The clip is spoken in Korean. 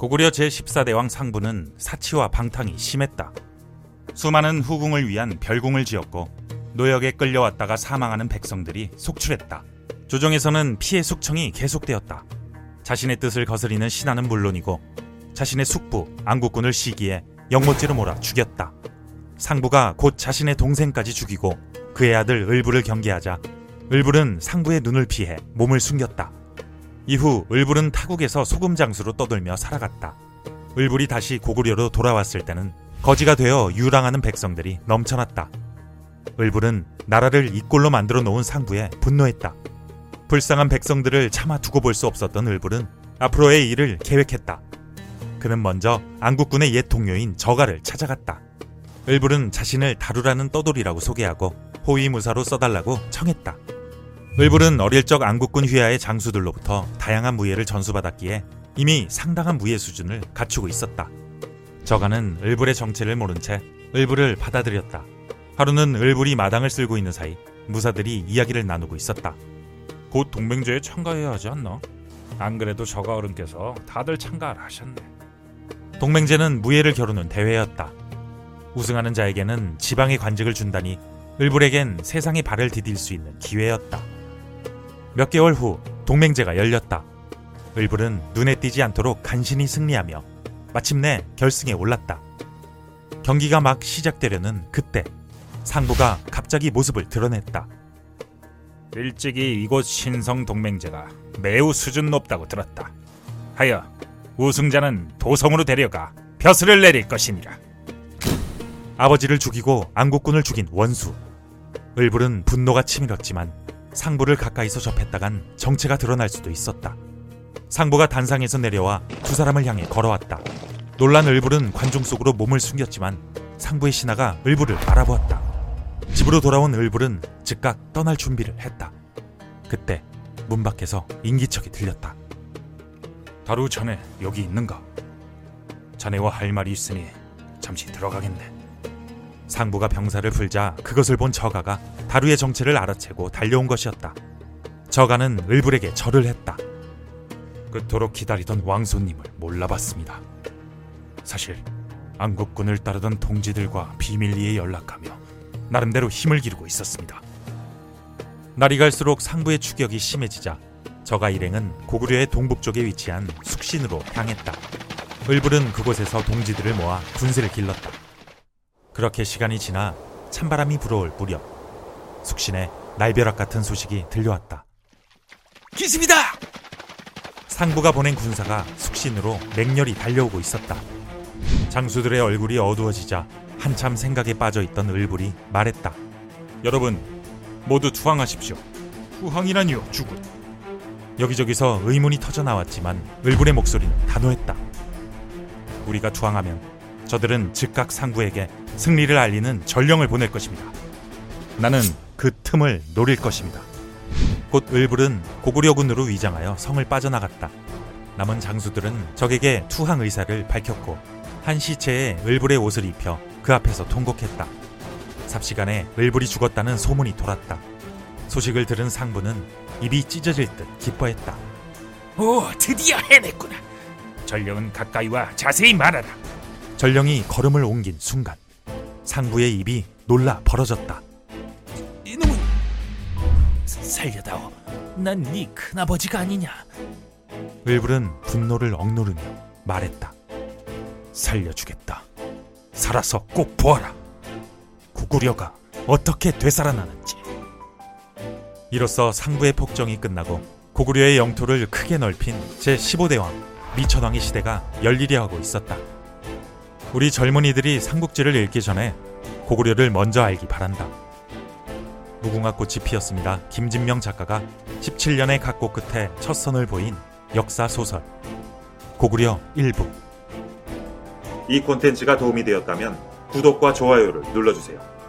고구려 제14대왕 상부는 사치와 방탕이 심했다. 수많은 후궁을 위한 별궁을 지었고 노역에 끌려왔다가 사망하는 백성들이 속출했다. 조정에서는 피해 숙청이 계속되었다. 자신의 뜻을 거스리는 신하는 물론이고 자신의 숙부 안국군을 시기에 영모죄로 몰아 죽였다. 상부가 곧 자신의 동생까지 죽이고 그의 아들 을부를 경계하자 을불은 상부의 눈을 피해 몸을 숨겼다. 이후 을불은 타국에서 소금 장수로 떠돌며 살아갔다. 을불이 다시 고구려로 돌아왔을 때는 거지가 되어 유랑하는 백성들이 넘쳐났다. 을불은 나라를 이 꼴로 만들어 놓은 상부에 분노했다. 불쌍한 백성들을 차마 두고 볼 수 없었던 을불은 앞으로의 일을 계획했다. 그는 먼저 안국군의 옛 동료인 저가를 찾아갔다. 을불은 자신을 다루라는 떠돌이라고 소개하고 호위무사로 써달라고 청했다. 을불은 어릴 적 안국군 휘하의 장수들로부터 다양한 무예를 전수받았기에 이미 상당한 무예 수준을 갖추고 있었다. 저가는 을불의 정체를 모른 채 을불을 받아들였다. 하루는 을불이 마당을 쓸고 있는 사이 무사들이 이야기를 나누고 있었다. 곧 동맹제에 참가해야 하지 않나? 안 그래도 저가 어른께서 다들 참가를 하셨네. 동맹제는 무예를 겨루는 대회였다. 우승하는 자에게는 지방의 관직을 준다니 을불에겐 세상의 발을 디딜 수 있는 기회였다. 몇 개월 후 동맹제가 열렸다. 을불은 눈에 띄지 않도록 간신히 승리하며 마침내 결승에 올랐다. 경기가 막 시작되려는 그때 상부가 갑자기 모습을 드러냈다. 일찍이 이곳 신성 동맹제가 매우 수준 높다고 들었다. 하여 우승자는 도성으로 데려가 벼슬을 내릴 것이니라. 아버지를 죽이고 안국군을 죽인 원수. 을불은 분노가 치밀었지만 상부를 가까이서 접했다간 정체가 드러날 수도 있었다. 상부가 단상에서 내려와 두 사람을 향해 걸어왔다. 놀란 을불은 관중 속으로 몸을 숨겼지만 상부의 신하가 을불을 알아보았다. 집으로 돌아온 을불은 즉각 떠날 준비를 했다. 그때 문 밖에서 인기척이 들렸다. 다루 자네 여기 있는가? 자네와 할 말이 있으니 잠시 들어가겠네. 상부가 병사를 풀자 그것을 본 저가가 다루의 정체를 알아채고 달려온 것이었다. 저가는 을불에게 절을 했다. 그토록 기다리던 왕손님을 몰라봤습니다. 사실 안국군을 따르던 동지들과 비밀리에 연락하며 나름대로 힘을 기르고 있었습니다. 날이 갈수록 상부의 추격이 심해지자 저가 일행은 고구려의 동북쪽에 위치한 숙신으로 향했다. 을불은 그곳에서 동지들을 모아 군세를 길렀다. 그렇게 시간이 지나 찬바람이 불어올 무렵 숙신에 날벼락 같은 소식이 들려왔다. 기습이다! 상부가 보낸 군사가 숙신으로 맹렬히 달려오고 있었다. 장수들의 얼굴이 어두워지자 한참 생각에 빠져 있던 을불이 말했다. 여러분 모두 투항하십시오. 투항이라니요 죽은. 여기저기서 의문이 터져 나왔지만 을불의 목소리는 단호했다. 우리가 투항하면 저들은 즉각 상부에게 승리를 알리는 전령을 보낼 것입니다. 나는 그 틈을 노릴 것입니다. 곧 을불은 고구려군으로 위장하여 성을 빠져나갔다. 남은 장수들은 적에게 투항 의사를 밝혔고 한 시체에 을불의 옷을 입혀 그 앞에서 통곡했다. 삽시간에 을불이 죽었다는 소문이 돌았다. 소식을 들은 상부는 입이 찢어질 듯 기뻐했다. 오, 드디어 해냈구나. 전령은 가까이와 자세히 말하라. 전령이 걸음을 옮긴 순간 상부의 입이 놀라 벌어졌다. 이놈은 살려다오. 난 네 큰아버지가 아니냐. 을불은 분노를 억누르며 말했다. 살려주겠다. 살아서 꼭 보아라. 구구려가 어떻게 되살아나는지. 이로써 상부의 폭정이 끝나고 고구려의 영토를 크게 넓힌 제15대왕 미천왕의 시대가 열리려 하고 있었다. 우리 젊은이들이 삼국지를 읽기 전에 고구려를 먼저 알기 바란다. 무궁화 꽃이 피었습니다. 김진명 작가가 17년의 각고 끝에 첫 선을 보인 역사 소설 고구려 일부 이 콘텐츠가 도움이 되었다면 구독과 좋아요를 눌러주세요.